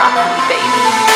baby.